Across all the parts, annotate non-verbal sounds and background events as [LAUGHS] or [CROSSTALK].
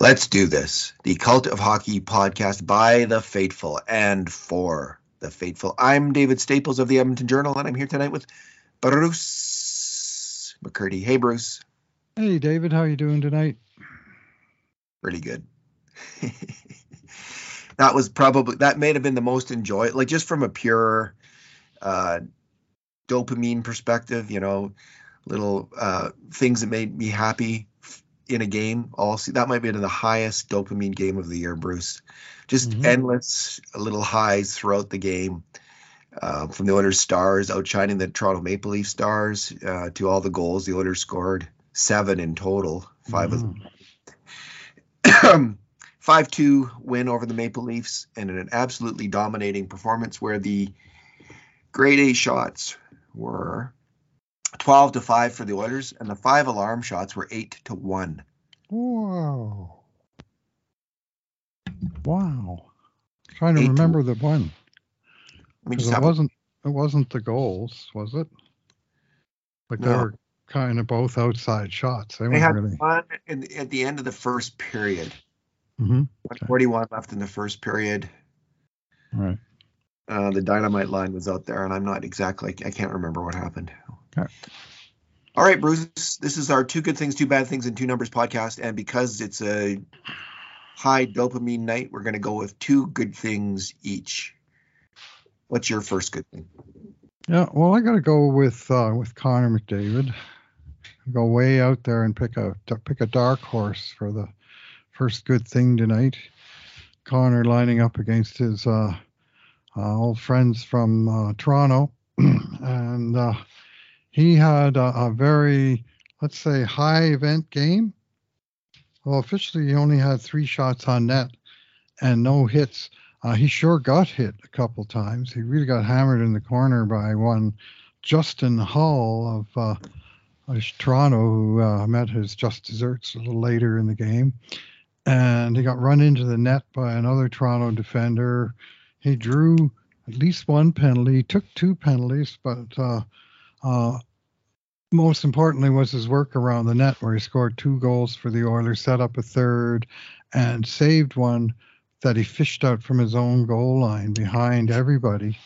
Let's do this. The Cult of Hockey podcast by the faithful and for the faithful. I'm David Staples of the Edmonton Journal, and I'm here tonight with Bruce McCurdy. Hey, Bruce. Hey, David. How you doing tonight? Pretty good. [LAUGHS] that was probably that may have been the most enjoy like just from a pure uh, dopamine perspective. You know, little uh, things that made me happy in a game. Also, that might be in the highest dopamine game of the year, Bruce. Just mm-hmm. endless little highs throughout the game. Uh, from the Oilers stars outshining the Toronto Maple Leaf stars uh, to all the goals the Oilers scored, seven in total, 5 mm-hmm. of [COUGHS] them. 5 2 win over the Maple Leafs and an absolutely dominating performance where the grade A shots were 12 to 5 for the Oilers, and the five alarm shots were 8 to 1. Wow. Wow. I'm trying to remember to, the one. It wasn't it wasn't the goals, was it? Like no. they were kind of both outside shots. They, they had really... one in, at the end of the first period. Mm-hmm. Okay. 41 left in the first period. Right. Uh, the dynamite line was out there, and I'm not exactly. I can't remember what happened. All right, Bruce. This is our two good things, two bad things, and two numbers podcast. And because it's a high dopamine night, we're going to go with two good things each. What's your first good thing? Yeah, well, I got to go with uh, with Connor McDavid. Go way out there and pick a pick a dark horse for the first good thing tonight. Connor lining up against his uh, uh, old friends from uh, Toronto, [CLEARS THROAT] and uh, he had a, a very, let's say, high event game. Well, officially, he only had three shots on net and no hits. Uh, he sure got hit a couple times. He really got hammered in the corner by one Justin Holl of uh, Toronto, who uh, met his just desserts a little later in the game. And he got run into the net by another Toronto defender. He drew at least one penalty, he took two penalties, but uh, most importantly was his work around the net, where he scored two goals for the Oilers, set up a third, and saved one that he fished out from his own goal line behind everybody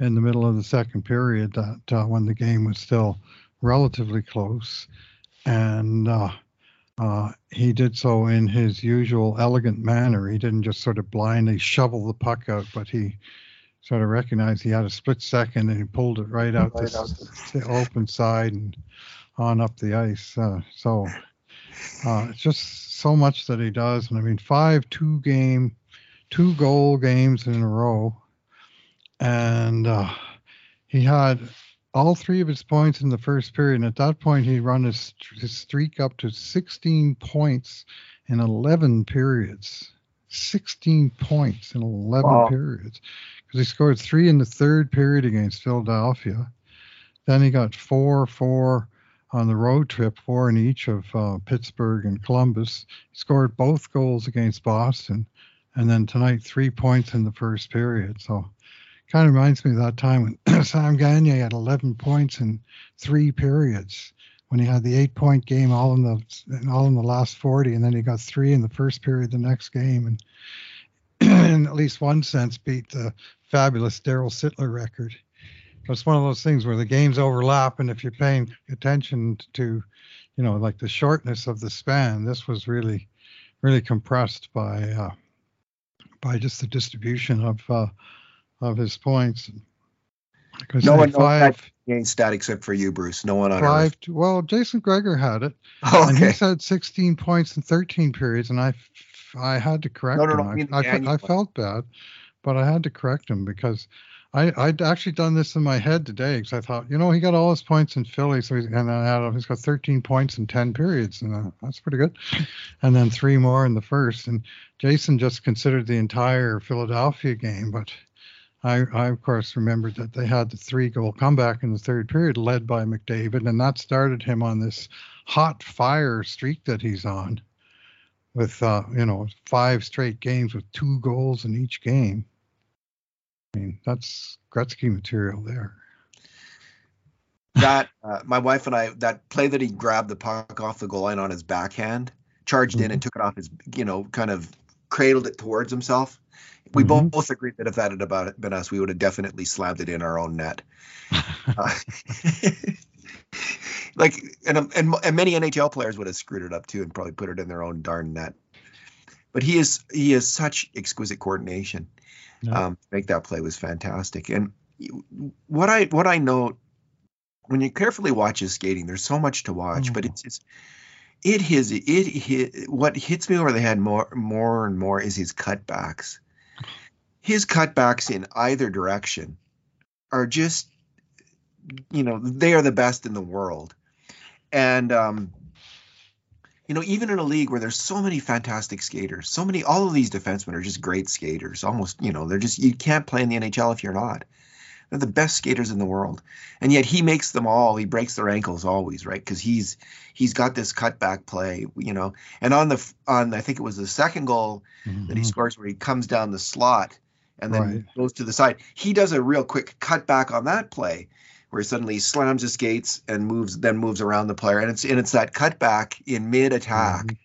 in the middle of the second period. That uh, when the game was still relatively close, and uh, uh, he did so in his usual elegant manner. He didn't just sort of blindly shovel the puck out, but he sort of recognized he had a split second and he pulled it right out right the, the open side and on up the ice. Uh, so uh, it's just so much that he does. And I mean, five two game, two goal games in a row. And uh, he had all three of his points in the first period. And at that point, he run his, his streak up to 16 points in 11 periods. 16 points in 11 wow. periods because he scored three in the third period against Philadelphia. Then he got four, four on the road trip, four in each of uh, Pittsburgh and Columbus. He scored both goals against Boston, and then tonight three points in the first period. So, kind of reminds me of that time when [CLEARS THROAT] Sam Gagner had 11 points in three periods when he had the eight-point game all in the all in the last 40, and then he got three in the first period the next game, and [CLEARS THROAT] in at least one sense beat the fabulous Darryl Sittler record. It's one of those things where the games overlap, and if you're paying attention to, you know, like the shortness of the span, this was really, really compressed by uh, by just the distribution of uh, of his points. Because no one five, knows stat except for you, Bruce. No one on five. Earth. Well, Jason Gregor had it, oh, okay. and he said 16 points in 13 periods, and I I had to correct no, no, him. No, I, I, I felt bad, but I had to correct him because I I'd actually done this in my head today because I thought, you know, he got all his points in Philly, so he's and I he's got 13 points in 10 periods, and uh, that's pretty good. And then three more in the first. And Jason just considered the entire Philadelphia game, but I, I of course remember that they had the three goal comeback in the third period, led by McDavid, and that started him on this hot fire streak that he's on with uh, you know five straight games with two goals in each game. I mean, that's Gretzky material there. That uh, my wife and I that play that he grabbed the puck off the goal line on his backhand charged in and took it off his, you know, kind of cradled it towards himself. We Mhm. both agreed that if that had about been us, we would have definitely slammed it in our own net. [LAUGHS] Uh, [LAUGHS] like, and, um, and and many NHL players would have screwed it up too and probably put it in their own darn net. But he is he has such exquisite coordination. Yeah. Um, make that play was fantastic. And what I what I note when you carefully watch his skating, there's so much to watch, but Oh. it's it's it his it what hits me over the head more more and more is his cutbacks. His cutbacks in either direction are just you know they are the best in the world, and um, you know even in a league where there's so many fantastic skaters, so many all of these defensemen are just great skaters. Almost you know they're just you can't play in the NHL if you're not. They're the best skaters in the world, and yet he makes them all. He breaks their ankles always, right? Because he's he's got this cutback play, you know. And on the on I think it was the second goal that he Mhm. scores where he comes down the slot and then Right. goes to the side. He does a real quick cut back on that play where he suddenly slams his skates and moves then moves around the player and it's and it's that cutback in mid attack Mhm.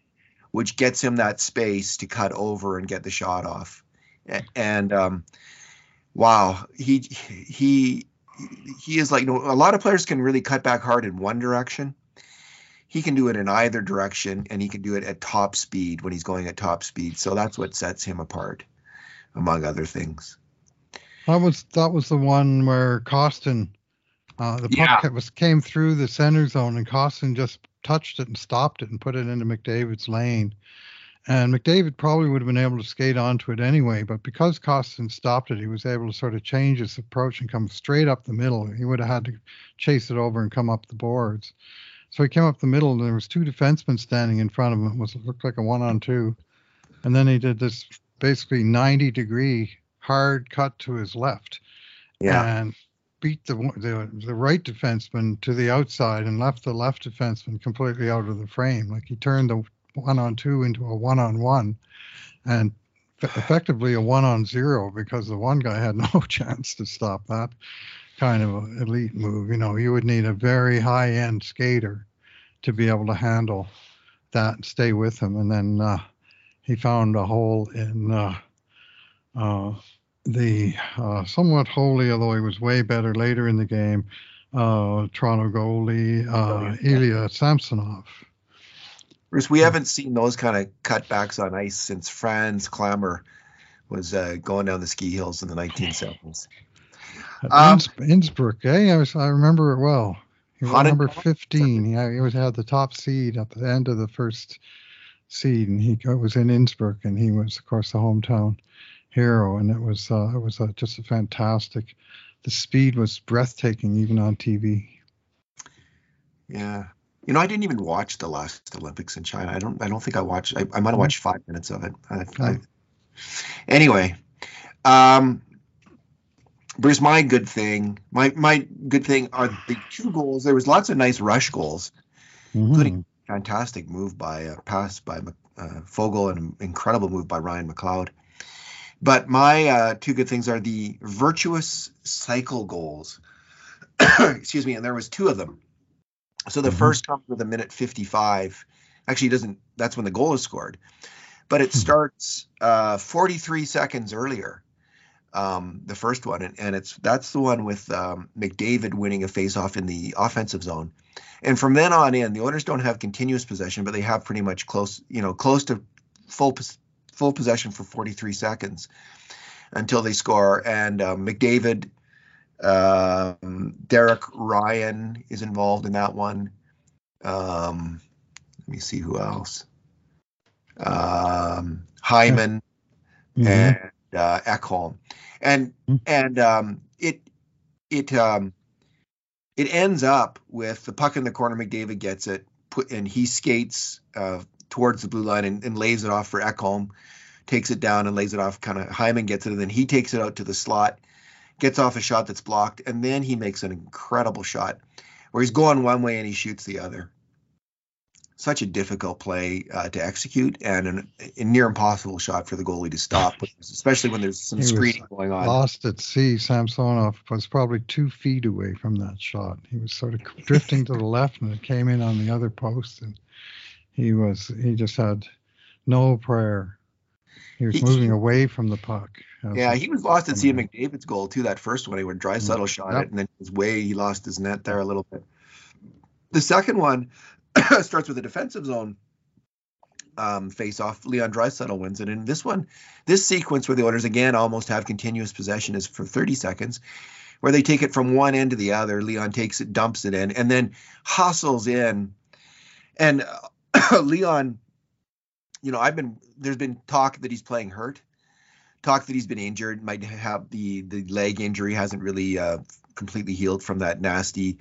which gets him that space to cut over and get the shot off. And um wow, he he he is like you know, a lot of players can really cut back hard in one direction. He can do it in either direction and he can do it at top speed when he's going at top speed. So that's what sets him apart among other things. That was that was the one where Kostin, uh, the puck Yeah. was came through the center zone, and Kostin just touched it and stopped it and put it into McDavid's lane. And McDavid probably would have been able to skate onto it anyway, but because Kostin stopped it, he was able to sort of change his approach and come straight up the middle. He would have had to chase it over and come up the boards. So he came up the middle, and there was two defensemen standing in front of him. It was it looked like a one-on-two, and then he did this basically 90 degree hard cut to his left and beat the, the the right defenseman to the outside and left the left defenseman completely out of the frame. Like he turned the one on two into a one on one, and [SIGHS] effectively a one on zero because the one guy had [LAUGHS] no chance to stop that kind of elite move. You know, you would need a very high end skater to be able to handle that and stay with him. And then uh, he found a hole in. Uh, uh, the uh, somewhat holy, although he was way better later in the game, uh, Toronto goalie uh, Ilya Samsonov. Bruce, we haven't seen those kind of cutbacks on ice since Franz Klammer was uh, going down the ski hills in the 1970s. Um, Inns- Innsbruck, eh? I, was, I remember it well. He was number 15. He, had- he was had the top seed at the end of the first seed, and he was in Innsbruck, and he was, of course, the hometown hero. And it was uh, it was uh, just a fantastic. The speed was breathtaking, even on TV. Yeah. You know, I didn't even watch the last Olympics in China. I don't. I don't think I watched. I, I might have Mhm. watched five minutes of it. I, I, anyway, um, Bruce, my good thing, my my good thing are the two goals. There was lots of nice rush goals. Including- Mhm. Fantastic move by a pass by uh, Foegele and an incredible move by Ryan McLeod. But my uh, two good things are the virtuous cycle goals. [COUGHS] Excuse me, and there was two of them. So the Mhm. first comes with a minute 55. Actually, doesn't. That's when the goal is scored, but it Hmm. starts uh, 43 seconds earlier. Um, the first one, and, and it's that's the one with um, McDavid winning a faceoff in the offensive zone. And from then on in, the Oilers don't have continuous possession, but they have pretty much close, you know, close to full full possession for 43 seconds until they score. And uh, McDavid, um, Derek Ryan is involved in that one. Um, let me see who else. Um, Hyman Mhm. and uh, Ekholm, and Mm. and um, it it um, it ends up with the puck in the corner. McDavid gets it, put and he skates uh, towards the blue line and, and lays it off for Ekholm, takes it down and lays it off. Kind of Hyman gets it, and then he takes it out to the slot, gets off a shot that's blocked, and then he makes an incredible shot where he's going one way and he shoots the other. Such a difficult play uh, to execute and an, a near impossible shot for the goalie to stop, [LAUGHS] especially when there's some He screening going on. Lost at sea, Samsonov was probably two feet away from that shot. He was sort of drifting to the [LAUGHS] left, and it came in on the other post, and he was he just had no prayer. He was He- moving he- away from the puck. Yeah, he was lost at sea. McDavid's goal too. That first one, when Draisaitl shot Yep. it, and then his way he lost his net there a little bit. The second one [COUGHS] starts with a defensive zone um, face off. Leon Draisaitl wins it, and this one, this sequence where the Oilers again almost have continuous possession is for 30 seconds, where they take it from one end to the other. Leon takes it, dumps it in, and then hustles in, and [COUGHS] Leon. You know, I've been there's been talk that he's playing hurt talk that he's been injured, might have the the leg injury hasn't really uh, completely healed from that nasty,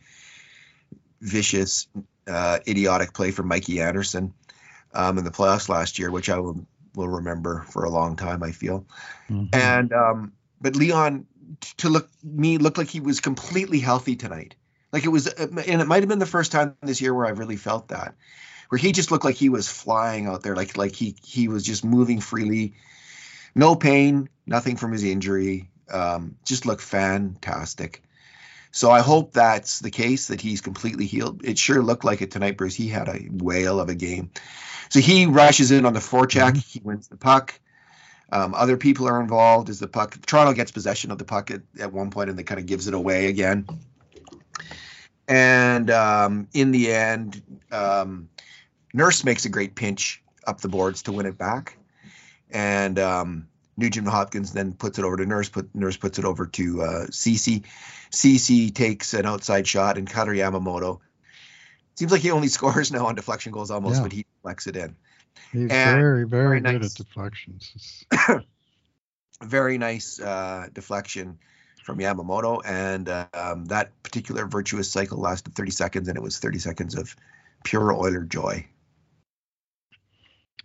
vicious, uh, idiotic play from Mikey Anderson um, in the playoffs last year, which I will will remember for a long time. I feel, Mhm. and um, but Leon to look me looked like he was completely healthy tonight. Like it was, and it might have been the first time this year where I really felt that, where he just looked like he was flying out there, like like he he was just moving freely, no pain, nothing from his injury. Um, just looked fantastic. So I hope that's the case that he's completely healed. It sure looked like it tonight, Bruce. He had a whale of a game. So he rushes in on the forecheck. He wins the puck. Um, other people are involved as the puck. Toronto gets possession of the puck at, at one point and they kind of gives it away again. And um, in the end, um, Nurse makes a great pinch up the boards to win it back. And um, Nugent Hopkins then puts it over to Nurse. Put Nurse puts it over to uh, Ceci. Ceci takes an outside shot, and Kailer Yamamoto. Seems like he only [LAUGHS] scores now on deflection goals almost, Yeah. but he deflects it in. He's and very, very, very good at deflections. [COUGHS] Very nice uh, deflection from Yamamoto, and uh, um, that particular virtuous cycle lasted 30 seconds, and it was 30 seconds of pure Oiler joy.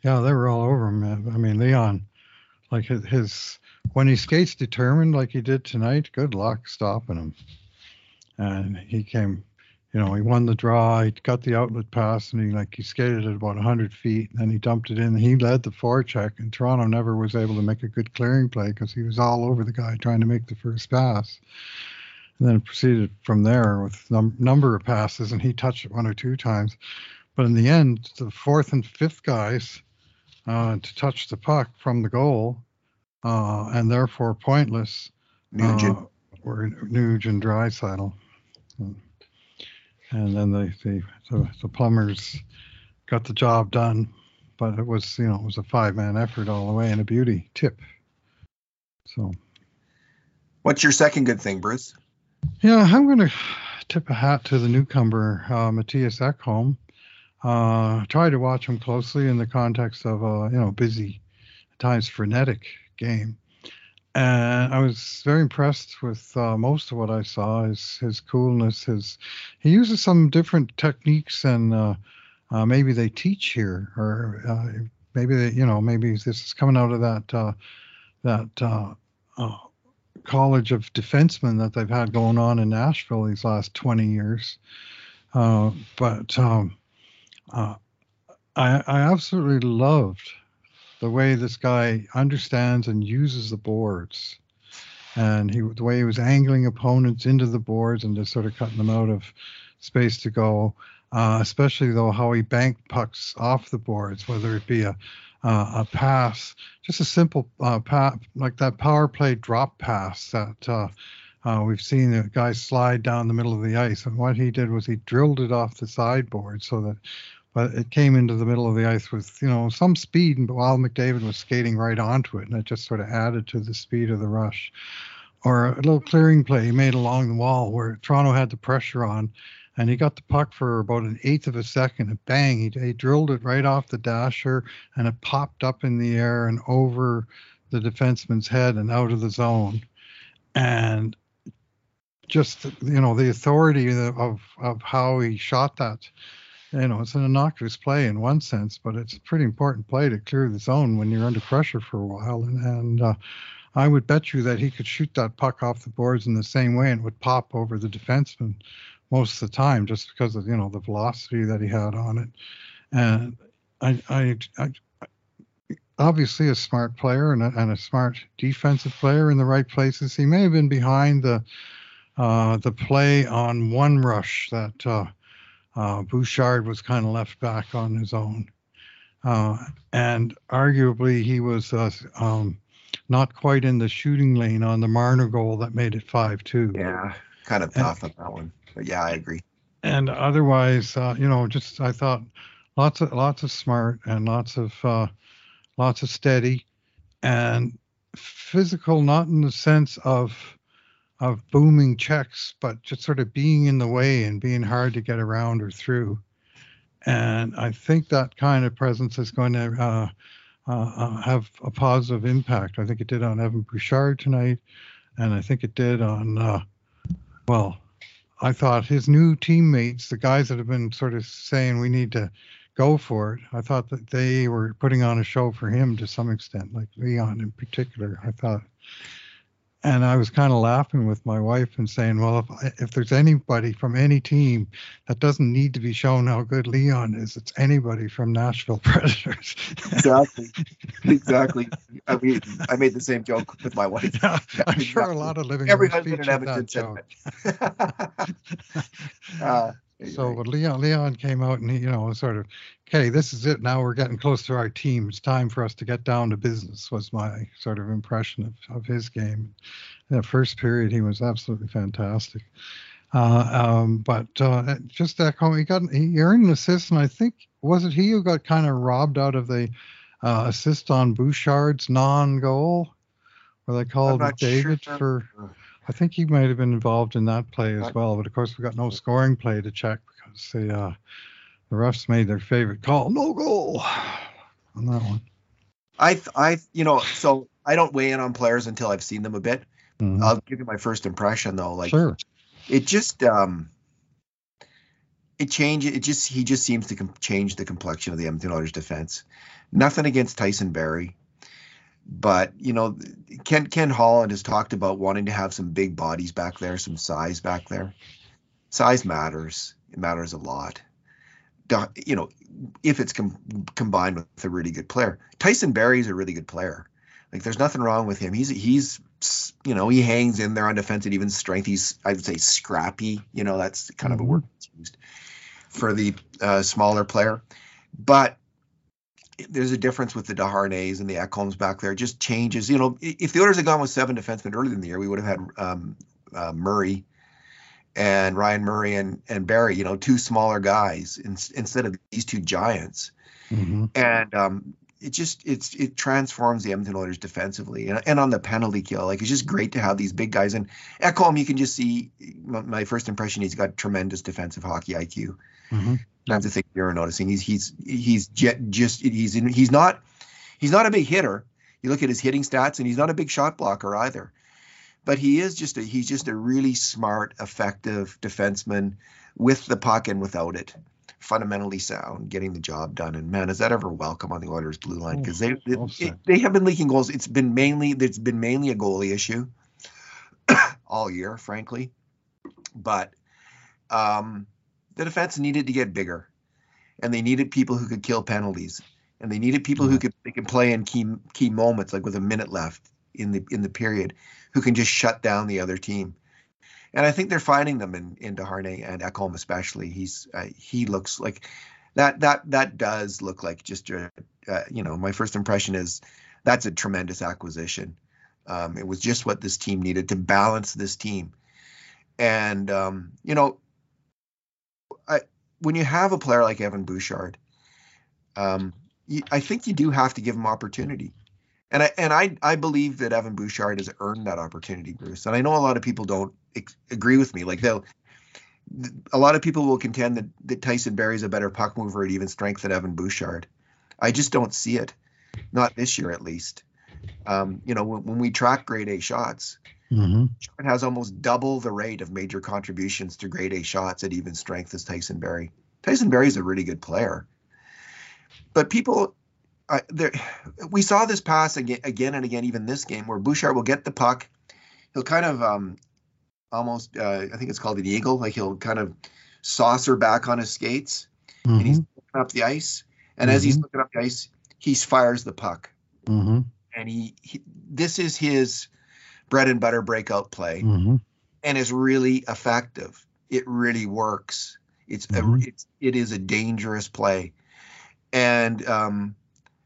Yeah, they were all over him. I mean, Leon, like his, when he skates determined like he did tonight, good luck stopping him. And he came, you know, he won the draw. He got the outlet pass, and he like he skated at about 100 feet, and then he dumped it in. He led the forecheck, and Toronto never was able to make a good clearing play because he was all over the guy trying to make the first pass. And then proceeded from there with num- number of passes, and he touched it one or two times. But in the end, the fourth and fifth guys uh, to touch the puck from the goal, uh, and therefore pointless. Nugent. Uh, were Nuge and Draisaitl. And then the, the, the, the plumbers got the job done, but it was, you know, it was a five man effort all the way and a beauty tip. So, What's your second good thing, Bruce? yeah, I'm going to tip a hat to the newcomer, uh, Mattias Ekholm. Uh, try to watch him closely in the context of a, you know, busy, at times frenetic game. And I was very impressed with uh, most of what I saw. His his coolness, his he uses some different techniques, and uh, uh, maybe they teach here, or uh, maybe they, you know, maybe this is coming out of that uh, that uh, college of defensemen that they've had going on in Nashville these last 20 years. But um, uh, I, I absolutely loved the way this guy understands and uses the boards. And he, the way he was angling opponents into the boards and just sort of cutting them out of space to go. Uh, especially though how he banked pucks off the boards, whether it be a uh, a pass, just a simple uh, pa- like that power play drop pass that uh, we've seen the guy slide down the middle of the ice. And what he did was he drilled it off the sideboard so that but it came into the middle of the ice with you know some speed and while mcdavid was skating right onto it and it just sort of added to the speed of the rush or a little clearing play he made along the wall where toronto had the pressure on and he got the puck for about an eighth of a second and bang he, he drilled it right off the dasher and it popped up in the air and over the defenseman's head and out of the zone and just you know the authority of of how he shot that you know, it's an innocuous play in one sense, but it's a pretty important play to clear the zone when you're under pressure for a while. And, and uh, I would bet you that he could shoot that puck off the boards in the same way and would pop over the defenseman most of the time just because of, you know, the velocity that he had on it. And I, I, I obviously a smart player and a, and a smart defensive player in the right places. He may have been behind the, uh, the play on one rush that, uh, uh, Bouchard was kind of left back on his own. uh, and arguably he was uh, um, not quite in the shooting lane on the Marner goal that made it five two. Yeah, kind of tough and, on that one, but yeah, I agree. And otherwise, uh, you know, just I thought lots of lots of smart and lots of uh, lots of steady and physical, not in the sense of of booming checks, but just sort of being in the way and being hard to get around or through. And I think that kind of presence is going to uh, uh, uh, have a positive impact. I think it did on Evan Bouchard tonight, and I think it did on, uh, well, I thought his new teammates, the guys that have been sort of saying we need to go for it, I thought that they were putting on a show for him to some extent, like Leon in particular. I thought and I was kind of laughing with my wife and saying, well, if if there's anybody from any team that doesn't need to be shown how good Leon is, it's anybody from Nashville [LAUGHS] Predators. exactly, [LAUGHS] exactly. I mean, I made the same joke with my wife. Yeah, [LAUGHS] I'm sure a lot of living every husband in Edmonton said that. uh, so but Leon Leon came out and he, you know, sort of, okay, this is it. Now we're getting close to our team. It's time for us to get down to business. Was my sort of impression of, of his game. In that first period, he was absolutely fantastic. Uh, um, but uh, just echo, he got he earned an assist, and I think was it he who got kind of robbed out of the uh, assist on Bouchard's non-goal, where they called David sure. for I think he might have been involved in that play as well, but of course we've got no scoring play to check because the uh, the refs made their favorite call, no goal, [SIGHS] on that one. I I you know so I don't weigh in on players until I've seen them a bit. Mm-hmm. I'll give you my first impression though. Like sure. it just um it changes. It just he just seems to com- change the complexion of the Edmonton Oilers defense. Nothing against Tyson Barrie. But you know, Ken Ken Holland has talked about wanting to have some big bodies back there, some size back there. Size matters. It matters a lot. You know, if it's com- combined with a really good player. Tyson Barrie is a really good player. Like, there's nothing wrong with him. He's he's you know he hangs in there on defensive even strength. He's I would say scrappy. You know, that's kind mm-hmm. of a word that's used for the uh, smaller player. But there's a difference with the Desharnais and the Ekholms back there. It just changes. You know, if the Oilers had gone with seven defensemen earlier in the year, we would have had um, uh, Murray and Ryan Murray and and Barrie. You know, two smaller guys in, instead of these two giants. Mm-hmm. And um, it just it's it transforms the Edmonton Oilers defensively and, and on the penalty kill. Like it's just great to have these big guys. And Ekholm, you can just see my first impression. He's got tremendous defensive hockey IQ. Mm-hmm. That's the thing you're noticing. He's he's he's just he's in, he's not he's not a big hitter. You look at his hitting stats, and he's not a big shot blocker either. But he is just a he's just a really smart, effective defenseman with the puck and without it. Fundamentally sound, getting the job done. And man, is that ever welcome on the Oilers blue line? Because they they, they have been leaking goals. It's been mainly it's been mainly a goalie issue [COUGHS] all year, frankly. But um, the defense needed to get bigger, and they needed people who could kill penalties, and they needed people who could they can play in key key moments, like with a minute left in the in the period, who can just shut down the other team. And I think they're finding them in in and Ekholm especially. He's uh, he looks like that that that does look like just a, uh, you know my first impression is that's a tremendous acquisition. Um, it was just what this team needed to balance this team. And um, you know, I, when you have a player like Evan Bouchard, um, you, I think you do have to give him opportunity. And I and I I believe that Evan Bouchard has earned that opportunity, Bruce. And I know a lot of people don't ex- agree with me. Like they'll, a lot of people will contend that, that Tyson Barrie is a better puck mover at even strength than Evan Bouchard. I just don't see it, not this year at least. Um, you know, when, when we track grade A shots, Mm-hmm. It has almost double the rate of major contributions to grade A shots at even strength as Tyson Barrie. Tyson Barrie is a really good player, but people, uh, there, we saw this pass again, again and again, even this game where Bouchard will get the puck, he'll kind of um, almost, uh, I think it's called an eagle, like he'll kind of saucer back on his skates, mm-hmm. and he's mm-hmm. looking up the ice, and mm-hmm. as he's mm-hmm. looking up the ice, he fires the puck, mm-hmm. and he, he, this is his bread and butter breakout play mm-hmm. and is really effective. It really works. It's mm-hmm. a, it's it is a dangerous play, and um,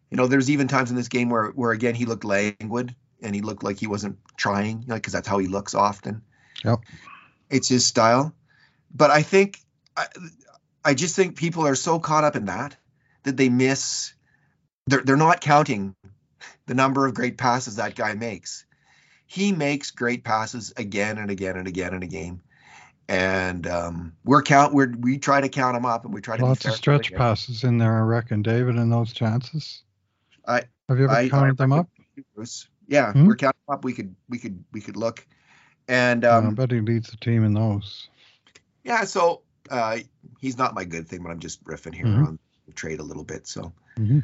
You know, there's even times in this game where where again he looked languid and he looked like he wasn't trying, like because that's how he looks often. Yep. It's his style, but I think I, I just think people are so caught up in that that they miss. They're they're not counting the number of great passes that guy makes. He makes great passes again and again and again in a game, and um, we're count we're we try to count them up and we try to Lots of stretch passes in there, I reckon, David, in those chances. I- have you ever I- counted I them up? Yeah, Hmm? we're counting up. We could we could we could look, and Yeah, I um, bet he leads the team in those. yeah. So uh, he's not my good thing, but I'm just riffing here Mhm. on the trade a little bit. So Mhm.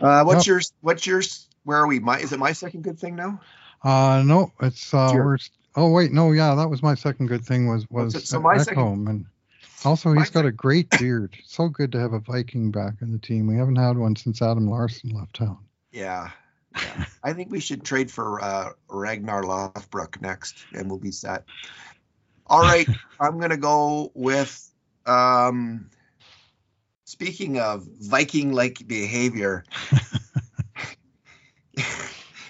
uh, what's Yep. yours? What's yours? Where are we? My is it my second good thing now? Uh, no, it's uh, we're, oh wait, no, yeah, that was my second good thing was was so- so my second- Ekholm, and also he's got a great beard. so good to have a Viking back in the team. We haven't had one since Adam Larsson left town. Yeah. yeah. I think we should trade for uh, Ragnar Lothbrok next, and we'll be set. All right, [LAUGHS] I'm gonna go with. Um, speaking of Viking-like behavior, [LAUGHS]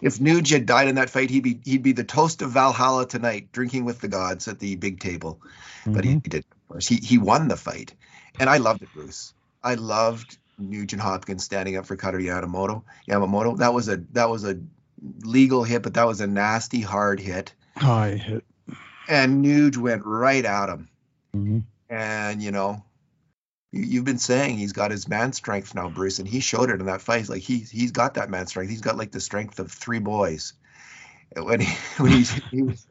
if Nuge had died in that fight, he'd be he'd be the toast of Valhalla tonight, drinking with the gods at the big table. But he, he did, of course. He he won the fight, and I loved it, Bruce. I loved Nugent Hopkins standing up for Kailer Yamamoto. Yamamoto. That was a that was a legal hit, but that was a nasty hard hit. high hit. And Nuge went right at him. Mhm. And you know, you, you've been saying he's got his man strength now, Bruce, and he showed it in that fight. Like he he's got that man strength. He's got like the strength of three boys. When he [LAUGHS] when he's he was,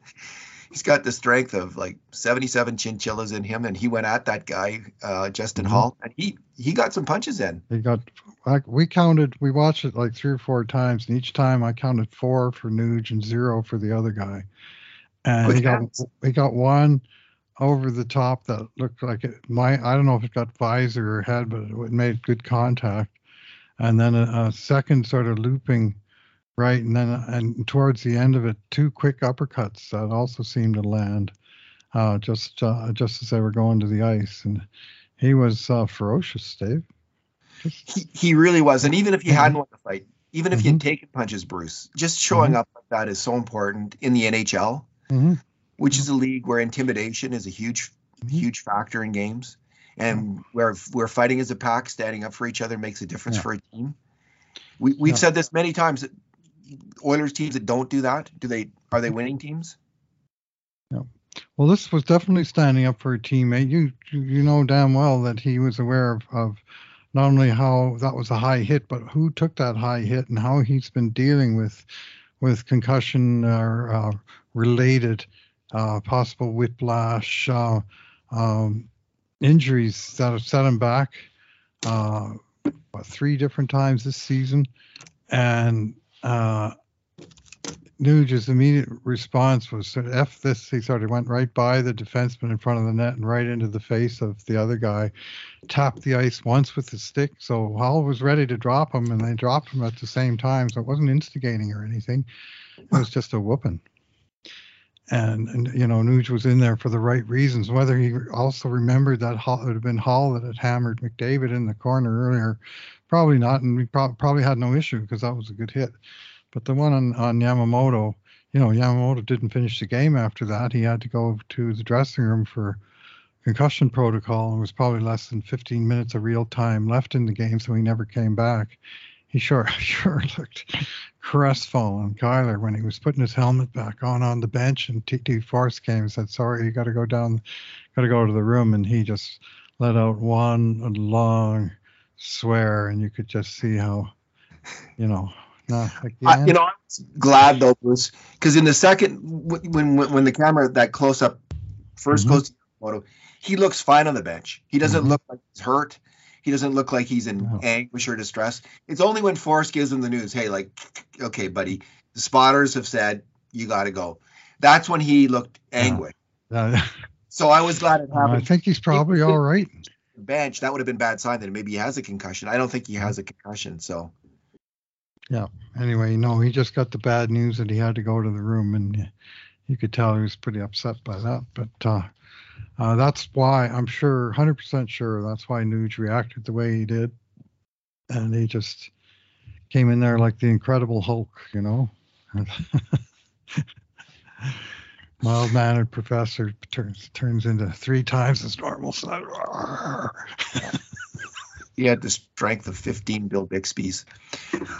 he's got the strength of like 77 chinchillas in him, and he went at that guy, uh, Justin Mhm. Holl, and he he got some punches in. He got. Like, we counted. We watched it like three or four times, and each time I counted four for Nuge and zero for the other guy. And Quick he got he got one over the top that looked like it. My I don't know if it got visor or head, but it made good contact. And then a, a second sort of looping right, and then and towards the end of it, two quick uppercuts that also seemed to land uh, just uh, just as they were going to the ice, and he was uh, ferocious, Dave. Just, He he really was, and even if he hadn't won the fight, even if he had taken punches, Bruce, just showing up like that is so important in the NHL. Mhm. which is a league where intimidation is a huge Mhm. huge factor in games and where where fighting as a pack standing up for each other makes a difference Yeah. for a team we, we've Yeah. said this many times oilers teams that don't do that do they are they winning teams No. Well, this was definitely standing up for a teammate. You you know damn well that he was aware of, of not only how that was a high hit, but who took that high hit and how he's been dealing with with concussion or uh, related uh, possible whiplash uh, um, injuries that have set him back uh, three different times this season, and uh, Nuge's immediate response was to F this. He sort of went right by the defenseman in front of the net and right into the face of the other guy, tapped the ice once with the stick. So Holl was ready to drop him, and they dropped him at the same time. So it wasn't instigating or anything. It was just a whooping. And, and you know, Nuge was in there for the right reasons. Whether he also remembered that Holl, it would have been Holl that had hammered McDavid in the corner earlier, probably not. And we prob- probably had no issue because that was a good hit. But the one on, on Yamamoto, you know, Yamamoto didn't finish the game after that. He had to go to the dressing room for concussion protocol and was probably less than 15 minutes of real time left in the game, so he never came back. He sure [LAUGHS] sure looked crestfallen, Kailer, when he was putting his helmet back on on the bench, and TT Force came and said, "Sorry, you got to go down, got to go to the room," and he just let out one long swear, and you could just see how, you know. I, you know i'm glad though bruce because in the second when when when the camera that close up 1st Mhm. goes to photo he looks fine on the bench he doesn't Mhm. look like he's hurt he doesn't look like he's in No. anguish or distress it's only when forrest gives him the news hey like okay buddy the spotters have said you got to go that's when he looked angry Uh, [LAUGHS] so i was glad it happened. I think he's probably all right. bench that would have been bad sign that maybe he has a concussion i don't think he has a concussion so Yeah. Anyway, no, he just got the bad news that he had to go to the room, and you could tell he was pretty upset by that. But uh, uh, that's why I'm sure, 100% sure, that's why Nuge reacted the way he did, and he just came in there like the Incredible Hulk, you know. [LAUGHS] Mild mannered professor turns turns into three times his normal size. [LAUGHS] he had the strength of 15 Bill Bixby's.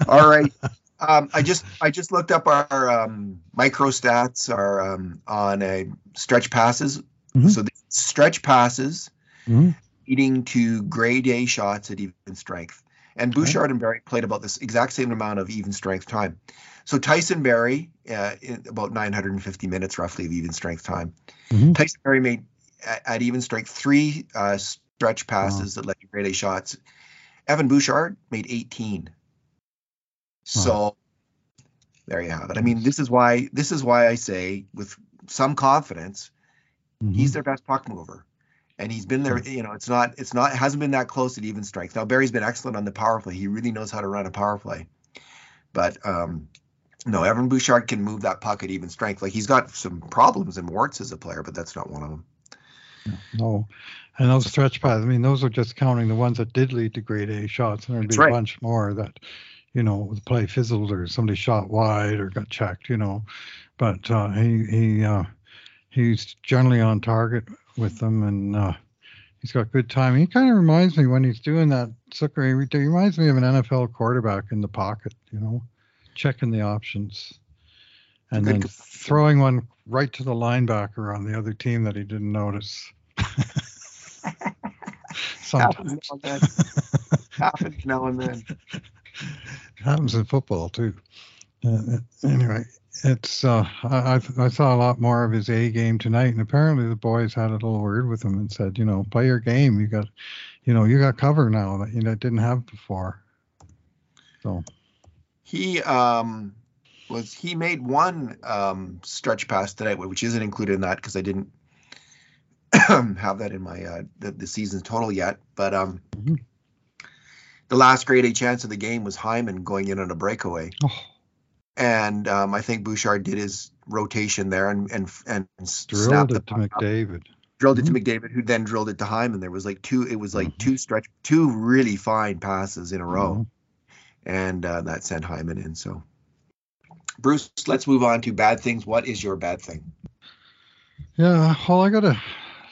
All right. [LAUGHS] Um, I just I just looked up our um, micro stats are um, on a stretch passes. Mm-hmm. So the stretch passes mm-hmm. leading to grade A shots at even strength. And Bouchard okay. and Barrie played about this exact same amount of even strength time. So Tyson Barrie, uh, about 950 minutes roughly of even strength time. Mm-hmm. Tyson Barrie made at, at, even strength three uh, stretch passes wow. that led to grade A shots. Evan Bouchard made 18. So there you have it. I mean, this is why this is why I say with some confidence, mm-hmm. he's their best puck mover and he's been there. You know, it's not it's not it hasn't been that close at even strength. Now Barrie's been excellent on the power play. He really knows how to run a power play, but um, no, Evan Bouchard can move that puck at even strength. Like he's got some problems and warts as a player, but that's not one of them. No, and those stretch paths. I mean, those are just counting the ones that did lead to grade A shots, and there'd be right. a bunch more that, you know, the play fizzled or somebody shot wide or got checked. You know, but uh, he he uh, he's generally on target with them, and uh, he's got good time. He kind of reminds me when he's doing that sucker. He reminds me of an NFL quarterback in the pocket, you know, checking the options, and then throwing one right to the linebacker on the other team that he didn't notice. [LAUGHS] Sometimes. Happens now and then. Happens in football too. Uh, anyway, it's uh, I I saw a lot more of his A game tonight, and apparently the boys had a little word with him and said, you know, play your game. You got, you know, you got cover now that you know, didn't have before. So he um was he made one um stretch pass tonight, which isn't included in that because I didn't [COUGHS] have that in my uh the, the season total yet, but um. Mm-hmm. The last grade A chance of the game was Hyman going in on a breakaway. Oh and um, I think Bouchard did his rotation there and and and drilled it to McDavid. Drilled mm-hmm. it to McDavid, who then drilled it to Hyman. There was like two. It was like mm-hmm. two stretch, two really fine passes in a row, mm-hmm. and uh, that sent Hyman in. So, Bruce, let's move on to bad things. What is your bad thing? Yeah, well, I got to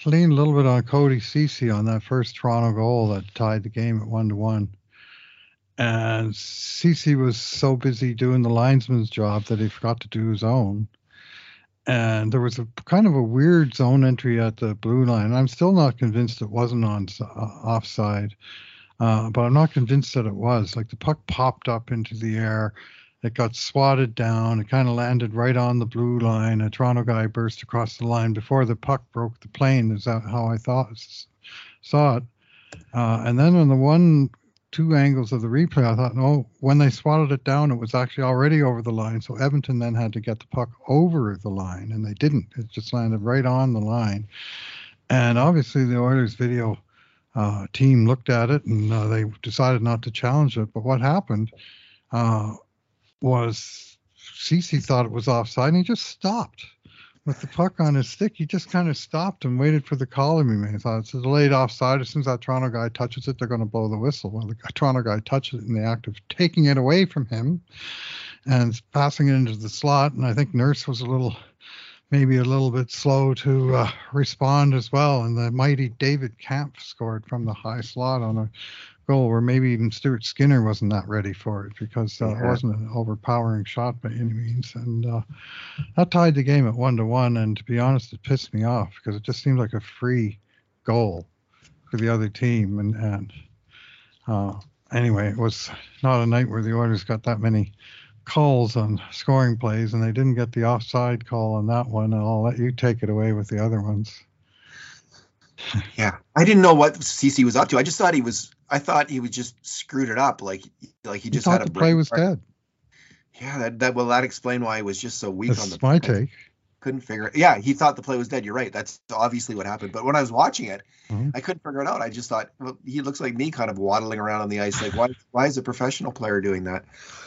lean a little bit on Cody Ceci on that first Toronto goal that tied the game at one to one and Ceci was so busy doing the linesman's job that he forgot to do his own. And there was a kind of a weird zone entry at the blue line. I'm still not convinced it wasn't on uh, offside, uh, but I'm not convinced that it was. Like the puck popped up into the air, it got swatted down, it kind of landed right on the blue line. A Toronto guy burst across the line before the puck broke the plane. Is that how I thought saw it? Uh, and then on the one two angles of the replay, I thought, no, when they swatted it down, it was actually already over the line. So Edmonton then had to get the puck over the line, and they didn't. It just landed right on the line. And obviously, the Oilers video uh, team looked at it and uh, they decided not to challenge it. But what happened uh, was Ceci thought it was offside, and he just stopped with the puck on his stick, he just kind of stopped and waited for the call to be made. He thought it's a delayed offside. As soon as that Toronto guy touches it, they're going to blow the whistle. Well, the Toronto guy touches it in the act of taking it away from him and passing it into the slot. And I think Nurse was a little, maybe a little bit slow to uh, respond as well. And the mighty David Kampf scored from the high slot on a goal where maybe even Stuart Skinner wasn't that ready for it because uh, yeah. it wasn't an overpowering shot by any means. And uh, that tied the game at one to one. And to be honest, it pissed me off because it just seemed like a free goal for the other team. And, and uh, anyway, it was not a night where the Oilers got that many calls on scoring plays, and they didn't get the offside call on that one. And I'll let you take it away with the other ones. yeah, I didn't know what Ceci was up to. I just thought he was I thought he was just screwed it up, like like he just had a play was dead. Yeah, that that well that explained why he was just so weak That's on the. my take. Couldn't figure. It. Yeah, he thought the play was dead. You're right. That's obviously what happened. But when I was watching it, mm-hmm. I couldn't figure it out. I just thought, well, he looks like me, kind of waddling around on the ice. Like, why? why is a professional player doing that?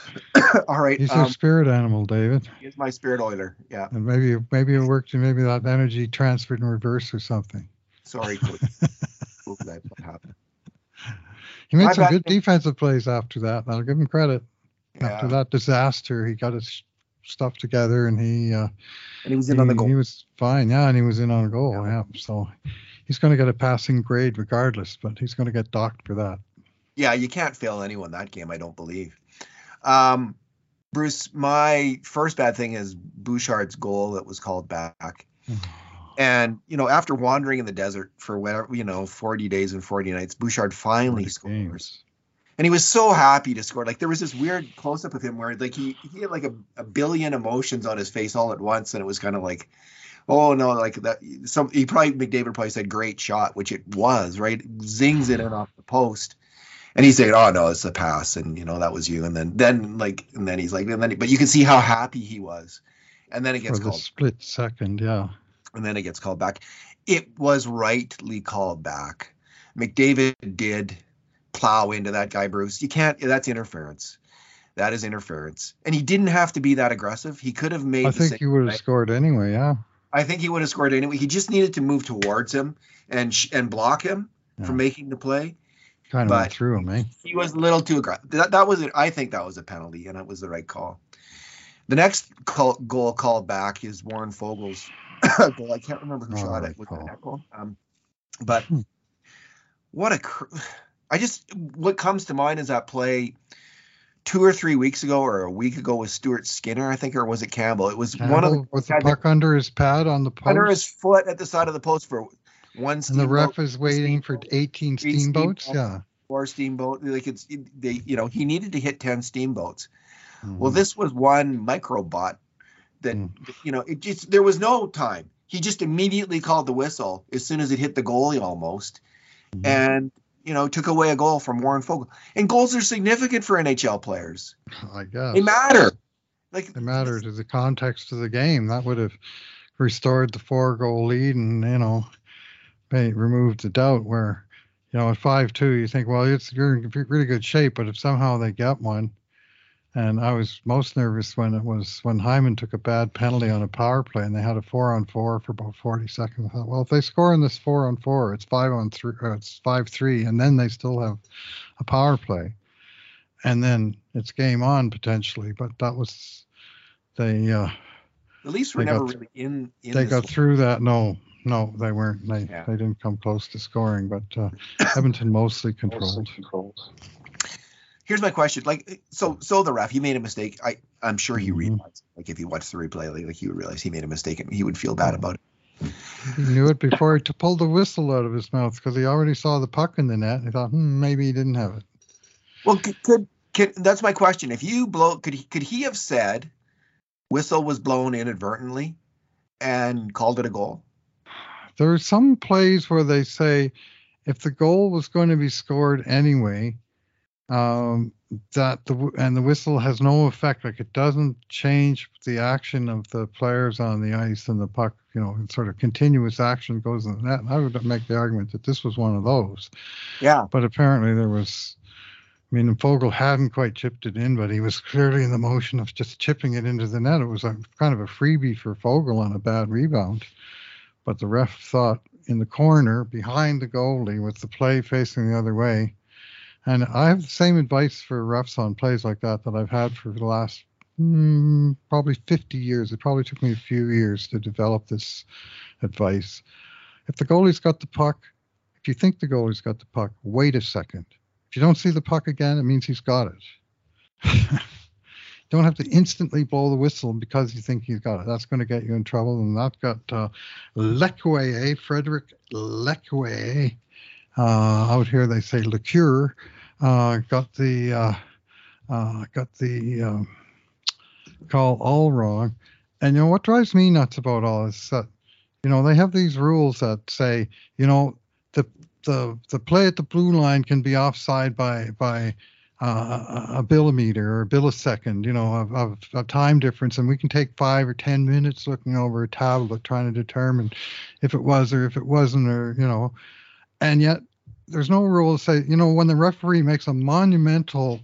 [COUGHS] All right. He's um, your spirit animal, David. He's my spirit oiler. Yeah. And maybe maybe it worked. And maybe that energy transferred in reverse or something. Sorry, [LAUGHS] that happened. He made some good defensive plays after that. I'll give him credit. After that disaster, he got his stuff together and he uh, and he was in he, on the goal. He was fine, yeah, and he was in on a goal, yeah. yeah. So he's going to get a passing grade regardless, but he's going to get docked for that. Yeah, you can't fail anyone that game, I don't believe. Um, Bruce, my first bad thing is Bouchard's goal that was called back. [SIGHS] and you know, after wandering in the desert for whatever you know, 40 days and 40 nights, Bouchard finally scores. Games and he was so happy to score. Like there was this weird close up of him where like he he had like a, a billion emotions on his face all at once, and it was kind of like, oh no, like that. Some he probably McDavid probably said great shot, which it was, right? Zings it in mm-hmm. off the post. And he's saying, "Oh no, it's a pass," and you know that was you. And then, then like, and then he's like, and then, but you can see how happy he was. And then it gets For called. split second, yeah. And then it gets called back. It was rightly called back. McDavid did plow into that guy, Bruce. You can't. That's interference. That is interference. And he didn't have to be that aggressive. He could have made. I think he would have scored anyway. Yeah. I think he would have scored anyway. He just needed to move towards him and sh- and block him yeah. from making the play. Kind of but went through him, eh? He was a little too aggressive. That, that was it. I think that was a penalty, and it was the right call. The next call, goal called back is Warren Foegele's [COUGHS] goal. I can't remember who oh, shot it. Was it Um, but hmm. what a cr- I just what comes to mind is that play two or three weeks ago or a week ago with Stuart Skinner, I think, or was it Campbell? It was Campbell one of the with the puck under his pad on the post. Under his foot at the side of the post for one steamboat. And the ref is waiting for 18 steamboats. Steamboat, yeah. Four steamboat. Like it's they, you know, he needed to hit 10 steamboats. Mm. Well, this was one microbot that mm. you know, it just there was no time. He just immediately called the whistle as soon as it hit the goalie almost. Mm. And you know, took away a goal from Warren Foegele. And goals are significant for NHL players. I guess they matter. Like they matter to the context of the game. That would have restored the four goal lead and you know, removed the doubt. Where you know at five two, you think, well, it's you're in really good shape, but if somehow they get one, and I was most nervous when it was when Hyman took a bad penalty on a power play and they had a four on four for about 40 seconds. I thought, well, if they score in this four on four, it's five on three, or it's five three, and then they still have a power play, and then it's game on potentially. But that was they. Uh, the Leafs were never got, really in. in they got through that. No, no, they weren't. They yeah. they didn't come close to scoring, but uh, Edmonton mostly controlled. Mostly controlled here's my question. Like, so so the ref, he made a mistake. I I'm sure he mm-hmm. realized. Like, if he watched the replay, like, like he would realize he made a mistake and he would feel bad about it. He knew it before he pulled the whistle out of his mouth because he already saw the puck in the net. He thought, hmm, maybe he didn't have it. Well, could, could, could that's my question. If you blow, could he could he have said whistle was blown inadvertently and called it a goal? There are some plays where they say if the goal was going to be scored anyway, um, that the and the whistle has no effect. Like it doesn't change the action of the players on the ice and the puck. You know, sort of continuous action goes in the net. I would make the argument that this was one of those. Yeah. But apparently there was. I mean, Foegele hadn't quite chipped it in, but he was clearly in the motion of just chipping it into the net. It was a kind of a freebie for Foegele on a bad rebound. But the ref thought in the corner behind the goalie with the play facing the other way and I have the same advice for refs on plays like that that I've had for the last mm, probably 50 years. It probably took me a few years to develop this advice. If the goalie's got the puck, if you think the goalie's got the puck, wait a second. If you don't see the puck again, it means he's got it. [LAUGHS] don't have to instantly blow the whistle because you think he's got it. That's going to get you in trouble. And that got uh, L'Ecuyer, Frederick L'Ecuyer, uh, out here they say liqueur. Uh, got the uh, uh, got the um, call all wrong. And you know what drives me nuts about all this? Is that you know they have these rules that say you know the the the play at the blue line can be offside by by uh, a millimeter or a millisecond, you know, of, of, of, time difference, and we can take five or ten minutes looking over a tablet trying to determine if it was or if it wasn't, or you know, and yet there's no rule to say, you know, when the referee makes a monumental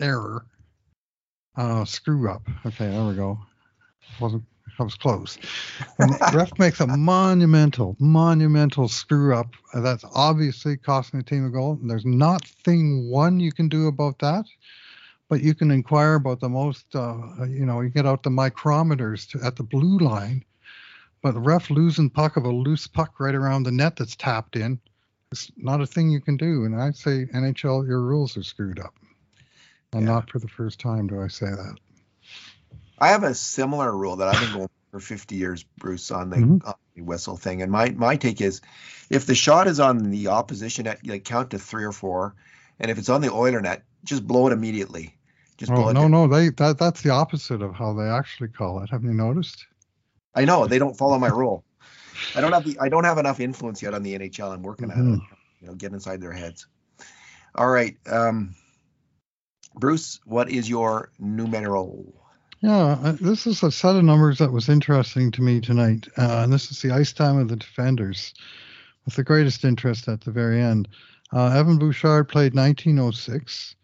error, uh, screw up. Okay, there we go. Wasn't I was close. When the ref [LAUGHS] makes a monumental, monumental screw up, uh, that's obviously costing the team a goal. And there's not thing one you can do about that. but you can inquire about the most, uh, you know, you get out the micrometers to, at the blue line, but the ref losing puck of a loose puck right around the net that's tapped in, it's not a thing you can do. And I'd say NHL, your rules are screwed up. And Yeah. not for the first time do I say that. I have a similar rule that I've been going for 50 years, Bruce, on the, Mhm. on the whistle thing. And my my take is, if the shot is on the opposition net, like count to three or four, and if it's on the Oiler net, just blow it immediately. Just blow Oh, it. no, no, they that that's the opposite of how they actually call it. Have you noticed? I know they don't follow my [LAUGHS] rule. I don't have the I don't have enough influence yet on the NHL. I'm working at it. Mhm. You know, get inside their heads. All right, um, Bruce, what is your numero? Yeah, uh, this is a set of numbers that was interesting to me tonight. Uh, and this is the ice time of the defenders with the greatest interest at the very end. Uh, Evan Bouchard played 1906.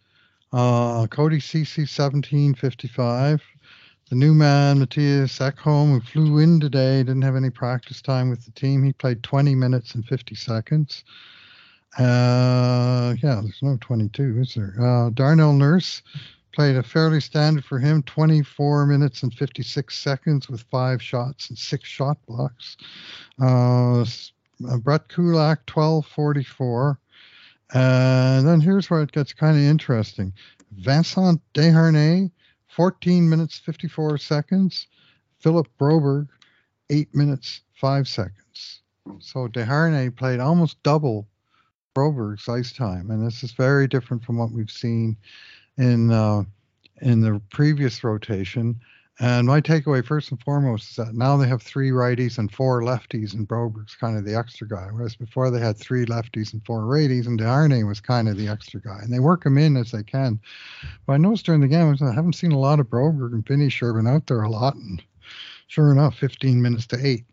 Uh, Cody Ceci 1755. The new man, Mattias Ekholm, who flew in today, didn't have any practice time with the team. He played 20 minutes and 50 seconds. Uh, yeah, there's no 22, is there? Uh, Darnell Nurse played a fairly standard for him 24 minutes and 56 seconds with five shots and six shot blocks. Uh, uh, Brett Kulak 1244. And then here's where it gets kind of interesting. Vincent Desharnais 14 minutes 54 seconds. Philip Broberg 8 minutes 5 seconds. So Desharnais played almost double Broberg's ice time, and this is very different from what we've seen in uh, in the previous rotation. And my takeaway, first and foremost, is that now they have three righties and four lefties, and Broberg's kind of the extra guy. Whereas before they had three lefties and four righties, and Desharnais was kind of the extra guy. And they work him in as they can. But I noticed during the game, I haven't seen a lot of Broberg and Vinny Sherman out there a lot. And sure enough, 15 minutes to eight,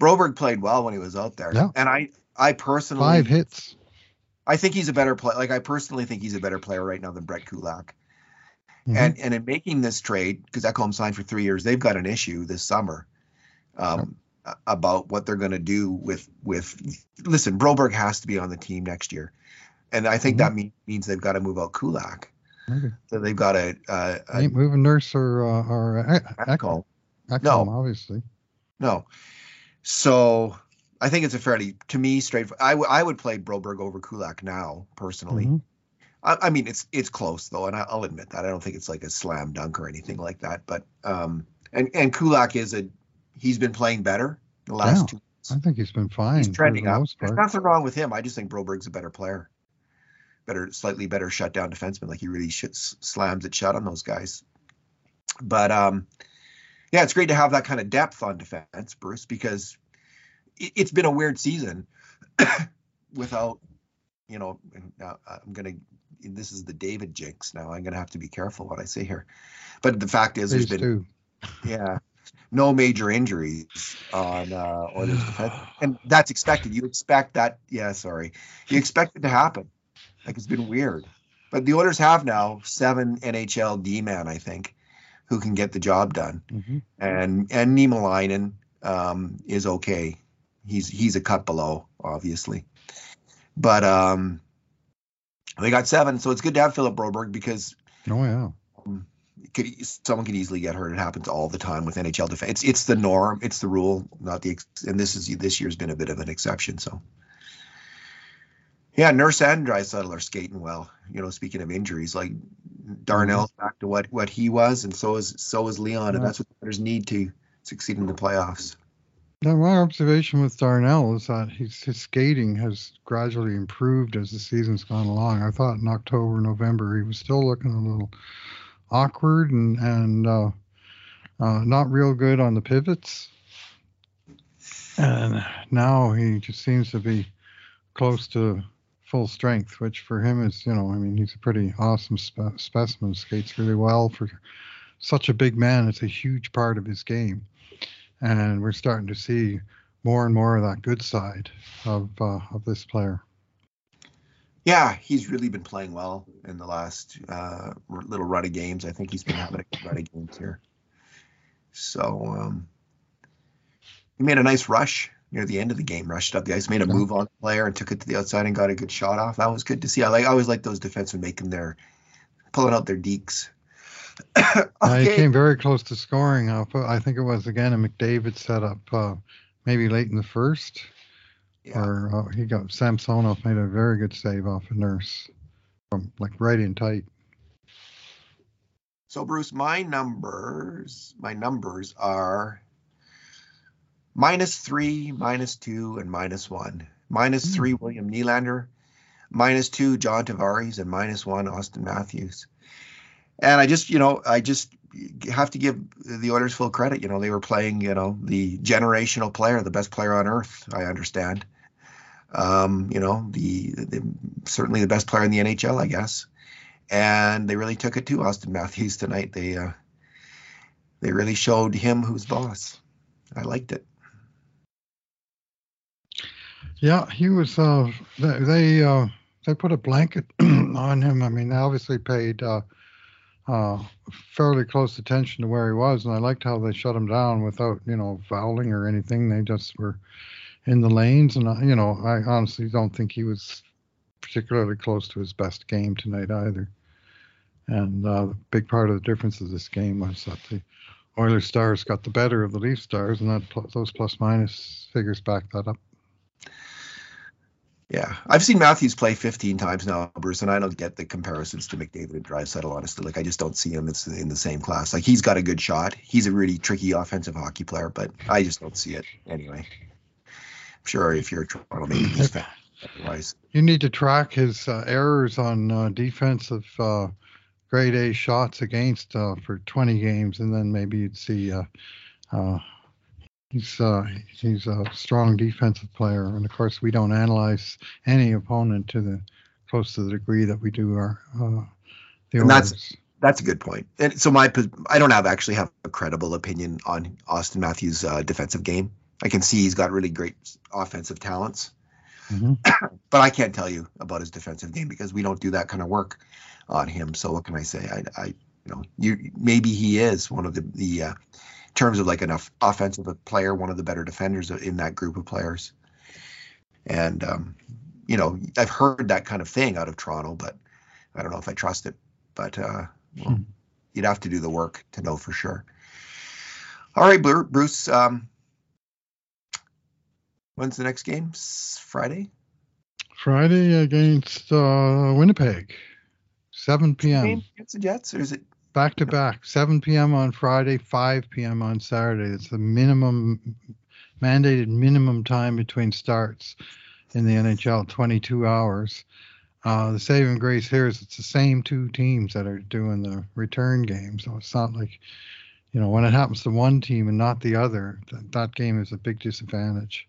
Broberg played well when he was out there, Yeah. and I I personally five hits. I think he's a better player. Like I personally think he's a better player right now than Brett Kulak. Mhm. And and in making this trade, because Ekholm signed for three years, they've got an issue this summer um, about what they're going to do with with. Listen, Broberg has to be on the team next year, and I think Mhm. that mean, means they've got to move out Kulak. Okay. So they've got a, a, a Ain't moving Nurse or uh, or uh, Ekholm. Ekholm, No. obviously. No. So I think it's a fairly, to me, straight. I, w- I would play Broberg over Kulak now, personally. Mhm. I, I mean, it's it's close though, and I, I'll admit that. I don't think it's like a slam dunk or anything like that. But um, and and Kulak is a, he's been playing better the last Yeah. two. I think he's been fine. He's trending up. There's nothing wrong with him. I just think Broberg's a better player, better, slightly better shutdown defenseman. Like he really shits, slams it shut on those guys. But um, yeah, it's great to have that kind of depth on defense, Bruce, because it, it's been a weird season [COUGHS] without, you know, I'm gonna. This is the David jinx. Now I'm gonna have to be careful what I say here. But the fact is, there's been yeah, no major injuries on uh, Oilers [SIGHS] defense, and that's expected. You expect that. Yeah, sorry, you expect it to happen. Like it's been weird, but the Oilers have now seven NHL D man, I think, who can get the job done, Mhm. and and Niemelainen um, is okay. He's he's a cut below, obviously, but um, they got seven, so it's good to have Philip Broberg because Oh yeah. could someone could easily get hurt. It happens all the time with NHL defense. It's it's the norm. It's the rule, not the. And this is this year's been a bit of an exception. So, yeah, Nurse and Draisaitl are skating well. You know, speaking of injuries, like Darnell's mm-hmm. back to what what he was, and so is so is Leon, and that's what the need to succeed in the playoffs. Now, my observation with Darnell is that his, his skating has gradually improved as the season's gone along. I thought in October, November, he was still looking a little awkward and and uh, uh, not real good on the pivots. And now he just seems to be close to full strength, which for him is, you know, I mean, he's a pretty awesome spe- specimen. Skates really well for such a big man. It's a huge part of his game and we're starting to see more and more of that good side of uh, of this player. Yeah, he's really been playing well in the last uh, little run of games. I think he's been having a good run of games here. So um, he made a nice rush near the end of the game. Rushed up the ice, made a move on the player, and took it to the outside and got a good shot off. That was good to see. I like. I always like those defensemen making their pulling out their dekes. Okay. He came very close to scoring. I think it was again a McDavid setup, uh, maybe late in the first. Yeah. Or uh, he got Samsonov made a very good save off a nurse from like right in tight. So Bruce, my numbers, my numbers are minus three, minus two, and minus one. Minus mm. three, William Nylander. Minus two, John Tavares, and minus one, Austin Matthews. And I just, you know, I just have to give the Oilers full credit. You know, they were playing, you know, the generational player, the best player on earth. I understand. Um, you know, the, the certainly the best player in the NHL, I guess. And they really took it to Austin Matthews tonight. They uh, they really showed him who's boss. I liked it. Yeah, he was. Uh, they uh, they put a blanket [CLEARS THROAT] on him. I mean, they obviously paid uh, uh, fairly close attention to where he was, and I liked how they shut him down without, you know, fouling or anything. They just were in the lanes, and uh, you know, I honestly don't think he was particularly close to his best game tonight either. And uh, the big part of the difference of this game was that the Oilers stars got the better of the Leaf stars, and that those plus minus figures back that up. Yeah, I've seen Matthews play 15 times now, Bruce, and I don't get the comparisons to McDavid and Draisaitl. Honestly, like I just don't see him It's in the same class. Like he's got a good shot. He's a really tricky offensive hockey player, but I just don't see it anyway. I'm sure if you're a Toronto Maple Leafs fan, otherwise you need to track his uh, errors on uh, defensive uh, grade A shots against uh, for 20 games, and then maybe you'd see uh, uh, he's uh, he's a strong defensive player, and of course we don't analyze any opponent to the close to the degree that we do our uh, the and that's that's a good point. And so my I don't have actually have a credible opinion on Austin Matthews' uh, defensive game. I can see he's got really great offensive talents, mm-hmm. [CLEARS THROAT] but I can't tell you about his defensive game because we don't do that kind of work on him. So what can I say? I, I you know, you maybe he is one of the the uh, terms of like an offensive player, one of the better defenders in that group of players. And um, you know, I've heard that kind of thing out of Toronto, but I don't know if I trust it. But uh, well, hmm. you'd have to do the work to know for sure. All right, Bruce. Um, when's the next game? Friday. Friday against uh, Winnipeg, 7 p.m. Against the Jets, or is it back to back 7 p.m on friday 5 p.m on saturday. It's the minimum mandated minimum time between starts in the nhl 22 hours. Uh, the saving grace here is it's the same two teams that are doing the return game. So it's not like you know when it happens to one team and not the other that, that game is a big disadvantage.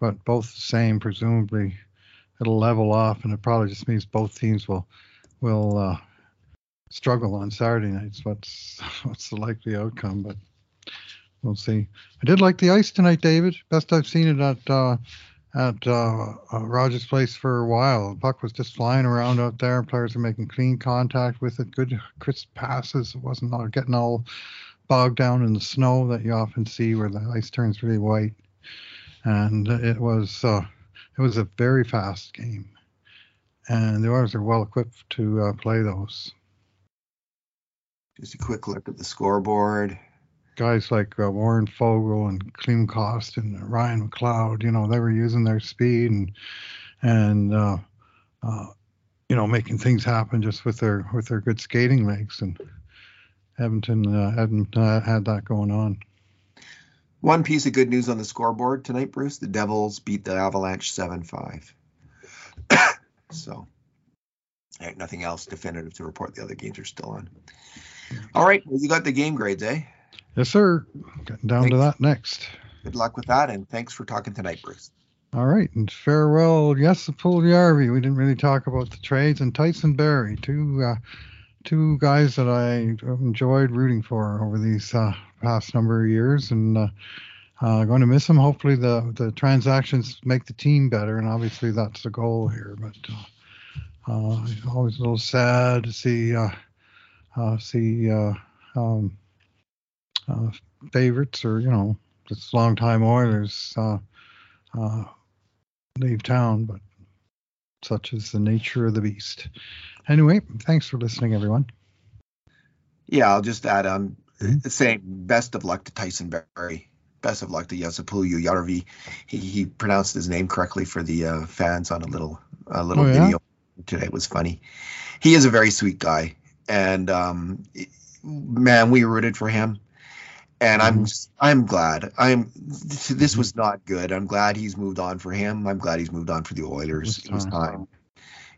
But both the same presumably it'll level off and it probably just means both teams will will uh, struggle on Saturday nights. What's [LAUGHS] what's the likely outcome? But we'll see. I did like the ice tonight, David. Best I've seen it at uh, at uh, uh, Rogers Place for a while. Puck was just flying around out there. Players were making clean contact with it. Good crisp passes. It wasn't all getting all bogged down in the snow that you often see where the ice turns really white. And it was uh, it was a very fast game, and the Oilers are well equipped to uh, play those. Just a quick look at the scoreboard. Guys like uh, Warren Foegele and Klim Kostin and Ryan McLeod, you know, they were using their speed and and uh, uh, you know making things happen just with their with their good skating legs. And Edmonton uh, hadn't uh, had that going on. One piece of good news on the scoreboard tonight, Bruce: the Devils beat the Avalanche seven five. [COUGHS] so, nothing else definitive to report. The other games are still on. All right. Well, you got the game grades, eh? Yes, sir. Getting down thanks. to that next. Good luck with that, and thanks for talking tonight, Bruce. All right, and farewell. Yes, the Puljujarvi. We didn't really talk about the trades, and Tyson Barrie, two uh, two guys that I enjoyed rooting for over these uh, past number of years, and uh, uh, going to miss them. Hopefully, the the transactions make the team better, and obviously that's the goal here. But uh, uh, always a little sad to see uh, uh, see uh, um, uh, favorites or you know just long-time Oilers uh, uh, leave town, but such is the nature of the beast. Anyway, thanks for listening, everyone. Yeah, I'll just add um mm-hmm. saying best of luck to Tyson Barrie. Best of luck to Jesse Puljujarvi. He, he pronounced his name correctly for the uh, fans on a little a little oh, yeah? video today. It was funny. He is a very sweet guy, and um, man, we rooted for him and I'm mm-hmm. just, I'm glad. I'm this mm-hmm. was not good. I'm glad he's moved on for him. I'm glad he's moved on for the Oilers. It was time.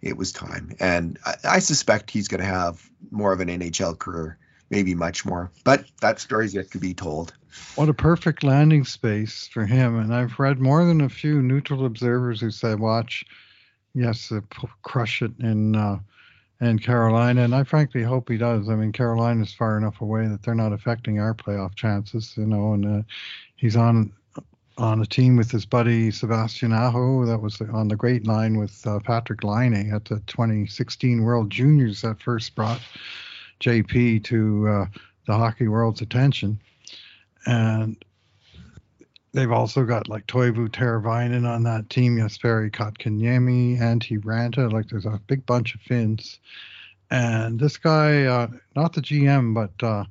It was time, and I, I suspect he's going to have more of an NHL career, maybe much more. But that story's yet to be told. What a perfect landing space for him. And I've read more than a few neutral observers who said, "Watch, yes, crush it in." Uh, and Carolina. And I frankly hope he does. I mean, Carolina's far enough away that they're not affecting our playoff chances, you know. And uh, he's on on a team with his buddy Sebastian Aho that was on the great line with uh, Patrik Laine at the 2016 World Juniors that first brought JP to uh, the hockey world's attention. And They've also got like Teuvo Teravainen on that team, Jesperi Kotkaniemi, Antti Raanta. Like there's a big bunch of Finns. And this guy, uh, not the GM, but uh,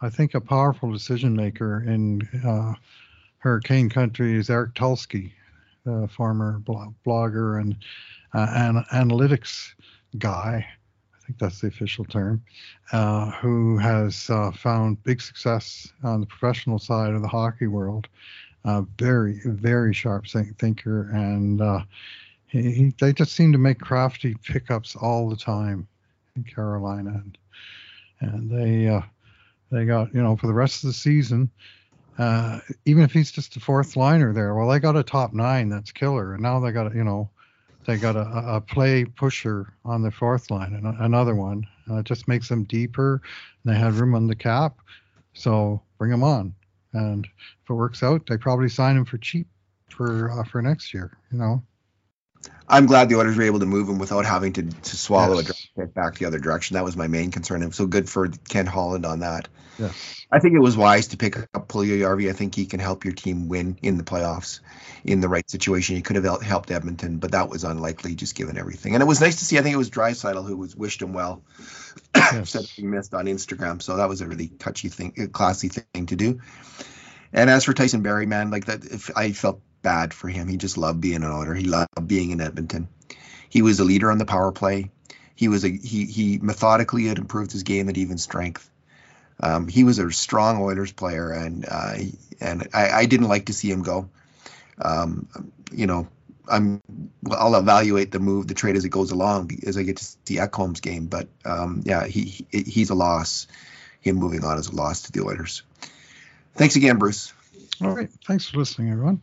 I think a powerful decision maker in uh, Hurricane Country is Eric Tulsky, the former blogger and, uh, and analytics guy. I think that's the official term, uh, who has uh, found big success on the professional side of the hockey world uh, very, very sharp thinker, and uh, he, he, they just seem to make crafty pickups all the time in Carolina, and, and they uh, they got you know for the rest of the season. Uh, even if he's just a fourth liner there, well, they got a top nine that's killer, and now they got you know they got a, a play pusher on the fourth line and another one. It just makes them deeper. And they have room on the cap, so bring them on. And if it works out, I probably sign him for cheap for uh, for next year. You know. I'm glad the Oilers were able to move him without having to, to swallow yes. a draft pick back the other direction. That was my main concern. And so good for Ken Holland on that. Yes. I think it was wise to pick up Puljujarvi. I think he can help your team win in the playoffs in the right situation. He could have helped Edmonton, but that was unlikely just given everything. And it was nice to see. I think it was Draisaitl who was wished him well. [COUGHS] Yes. Said he missed on Instagram. So that was a really touchy thing, a classy thing to do. And as for Tyson Barrie, man, like that, if I felt bad for him. He just loved being an Oiler. He loved being in Edmonton. He was a leader on the power play. He was a he he methodically had improved his game at even strength. Um, he was a strong Oilers player, and uh, and I, I, didn't like to see him go. Um, you know, I'm I'll evaluate the move, the trade as it goes along as I get to see Ekholm's game. But um, yeah, he, he he's a loss. Him moving on is a loss to the Oilers. Thanks again, Bruce. All right. Thanks for listening, everyone.